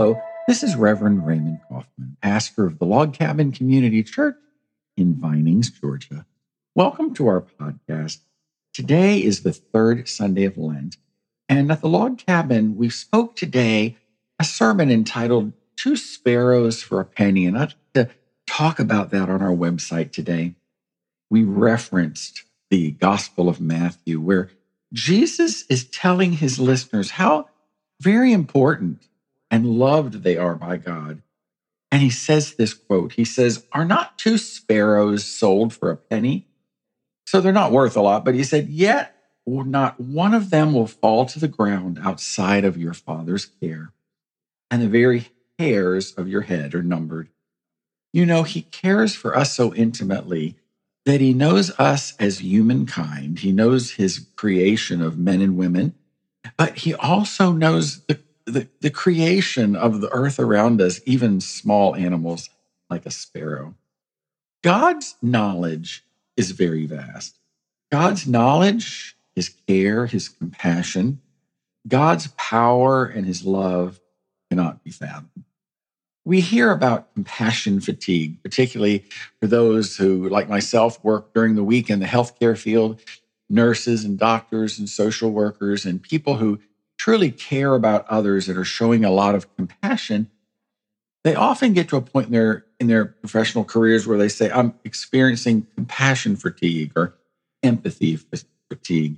Hello, this is Reverend Raymond Coffman, pastor of the Log Cabin Community Church in Vinings, Georgia. Welcome to our podcast. Today is the third Sunday of Lent, and at the Log Cabin, we spoke today a sermon entitled Two Sparrows for a Penny, and I'd like to talk about that on our website today. We referenced the Gospel of Matthew, where Jesus is telling his listeners how very important and loved they are by God. And he says this quote He says, Are not two sparrows sold for a penny? So they're not worth a lot, but he said, Yet not one of them will fall to the ground outside of your Father's care. And the very hairs of your head are numbered. You know, he cares for us so intimately that he knows us as humankind. He knows his creation of men and women, but he also knows the the, the creation of the earth around us, even small animals like a sparrow. God's knowledge is very vast. God's knowledge, his care, his compassion, God's power and his love cannot be fathomed. We hear about compassion fatigue, particularly for those who, like myself, work during the week in the healthcare field, nurses and doctors and social workers, and people who truly care about others that are showing a lot of compassion, they often get to a point in their in their professional careers where they say, I'm experiencing compassion fatigue or empathy fatigue.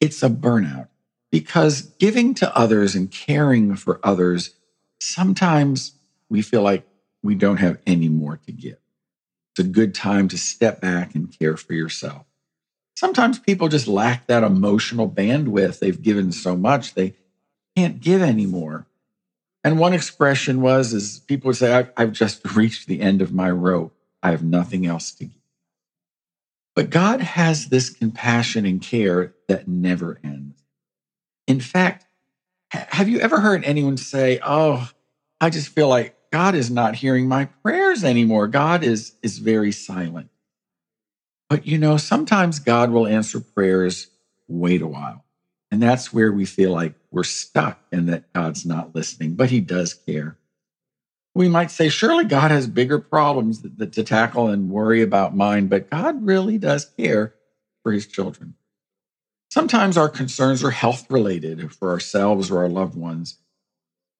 It's a burnout because giving to others and caring for others, sometimes we feel like we don't have any more to give. It's a good time to step back and care for yourself sometimes people just lack that emotional bandwidth. They've given so much, they can't give anymore. And one expression was, is people would say, I've, I've just reached the end of my rope. I have nothing else to give. But God has this compassion and care that never ends. In fact, have you ever heard anyone say, Oh, I just feel like God is not hearing my prayers anymore? God is, is very silent. But you know, sometimes God will answer prayers, wait a while. And that's where we feel like we're stuck and that God's not listening, but He does care. We might say, surely God has bigger problems to tackle and worry about mine, but God really does care for His children. Sometimes our concerns are health related for ourselves or our loved ones.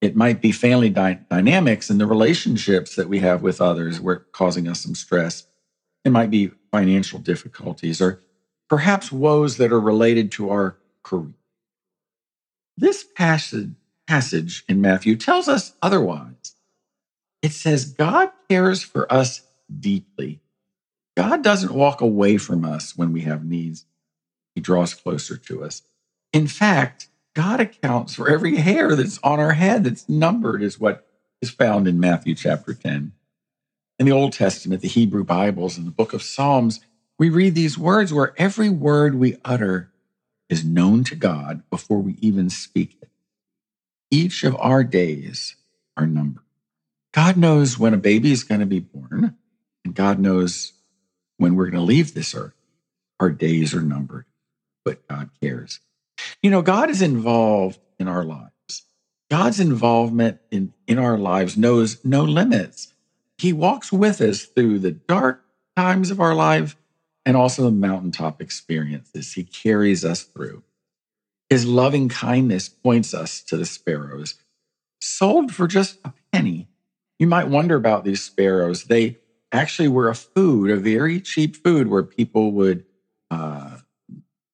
It might be family dy- dynamics and the relationships that we have with others where causing us some stress. It might be financial difficulties or perhaps woes that are related to our career. This passage, passage in Matthew tells us otherwise. It says God cares for us deeply. God doesn't walk away from us when we have needs, He draws closer to us. In fact, God accounts for every hair that's on our head that's numbered, is what is found in Matthew chapter 10. In the Old Testament, the Hebrew Bibles, and the book of Psalms, we read these words where every word we utter is known to God before we even speak it. Each of our days are numbered. God knows when a baby is going to be born, and God knows when we're going to leave this earth. Our days are numbered, but God cares. You know, God is involved in our lives. God's involvement in, in our lives knows no limits. He walks with us through the dark times of our life and also the mountaintop experiences. He carries us through. His loving kindness points us to the sparrows, sold for just a penny. You might wonder about these sparrows. They actually were a food, a very cheap food, where people would uh,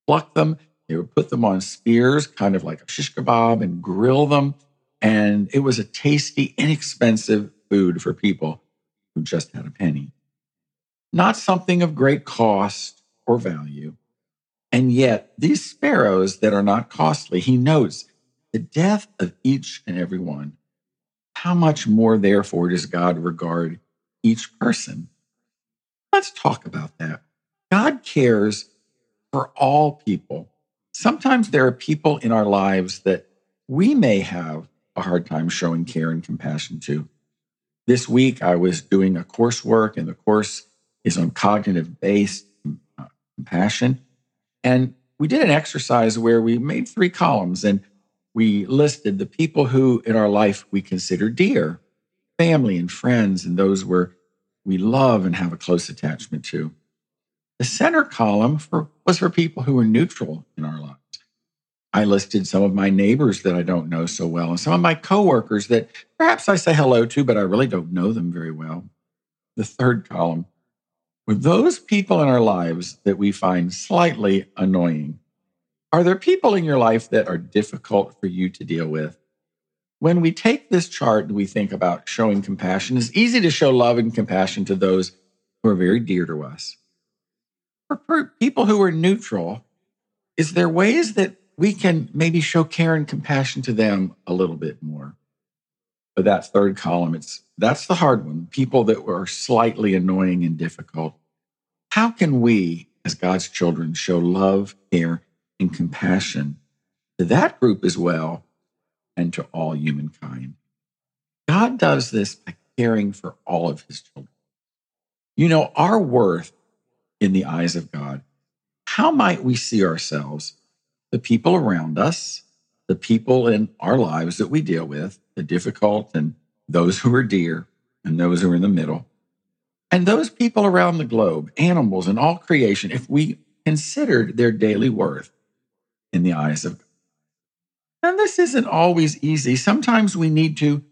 pluck them. They would put them on spears, kind of like a shish kebab, and grill them. And it was a tasty, inexpensive food for people who just had a penny. Not something of great cost or value. And yet, these sparrows that are not costly, he notes the death of each and every one. How much more, therefore, does God regard each person? Let's talk about that. God cares for all people. Sometimes there are people in our lives that we may have a hard time showing care and compassion to. This week, I was doing a coursework, and the course is on cognitive based uh, compassion. And we did an exercise where we made three columns, and we listed the people who in our life we consider dear family and friends, and those where we love and have a close attachment to. The center column for, was for people who were neutral in our lives. I listed some of my neighbors that I don't know so well, and some of my coworkers that perhaps I say hello to, but I really don't know them very well. The third column were those people in our lives that we find slightly annoying. Are there people in your life that are difficult for you to deal with? When we take this chart and we think about showing compassion, it's easy to show love and compassion to those who are very dear to us. For people who are neutral, is there ways that we can maybe show care and compassion to them a little bit more? But that third column, it's that's the hard one. People that are slightly annoying and difficult. How can we, as God's children, show love, care, and compassion to that group as well and to all humankind? God does this by caring for all of his children. You know, our worth in the eyes of God, how might we see ourselves, the people around us, the people in our lives that we deal with, the difficult and those who are dear and those who are in the middle, and those people around the globe, animals and all creation, if we considered their daily worth in the eyes of God. And this isn't always easy. Sometimes we need to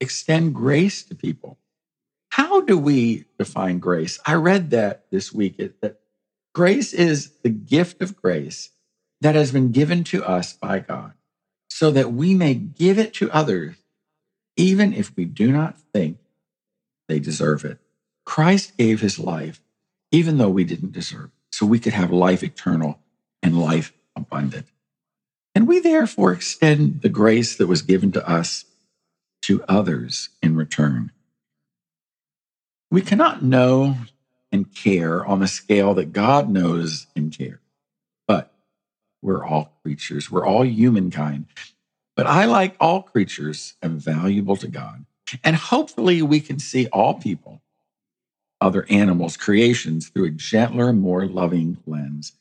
extend grace to people. How do we define grace? I read that this week that grace is the gift of grace that has been given to us by God so that we may give it to others, even if we do not think they deserve it. Christ gave his life, even though we didn't deserve it, so we could have life eternal and life abundant. And we therefore extend the grace that was given to us to others in return. We cannot know and care on the scale that God knows and cares, we're all creatures. We're all humankind. But I, like all creatures, am valuable to God. And hopefully, we can see all people, other animals, creations through a gentler, more loving lens,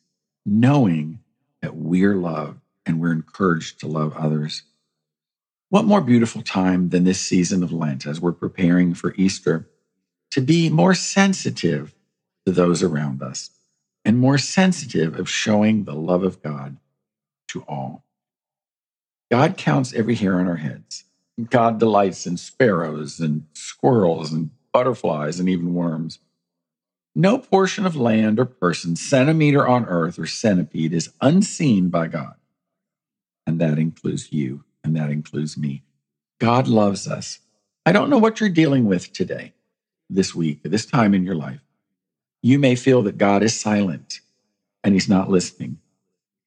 knowing that we're loved and we're encouraged to love others. What more beautiful time than this season of Lent as we're preparing for Easter? to be more sensitive to those around us and more sensitive of showing the love of God to all. God counts every hair on our heads. God delights in sparrows and squirrels and butterflies and even worms. No portion of land or person, centimeter on earth or centipede, is unseen by God. And that includes you, and that includes me. God loves us. I don't know what you're dealing with today this week, this time in your life, you may feel that God is silent and he's not listening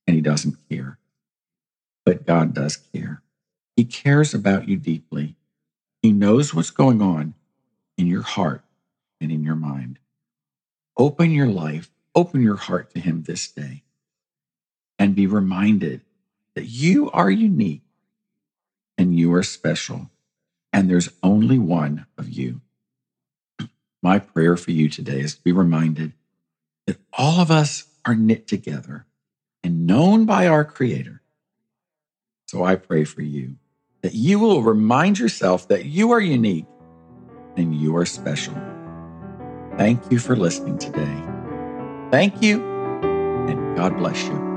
and he doesn't care. But God does care. He cares about you deeply. He knows what's going on in your heart and in your mind. Open your life, open your heart to him this day and be reminded that you are unique and you are special and there's only one of you. My prayer for you today is to be reminded that all of us are knit together and known by our Creator. So I pray for you that you will remind yourself that you are unique and you are special. Thank you for listening today. Thank you, and God bless you.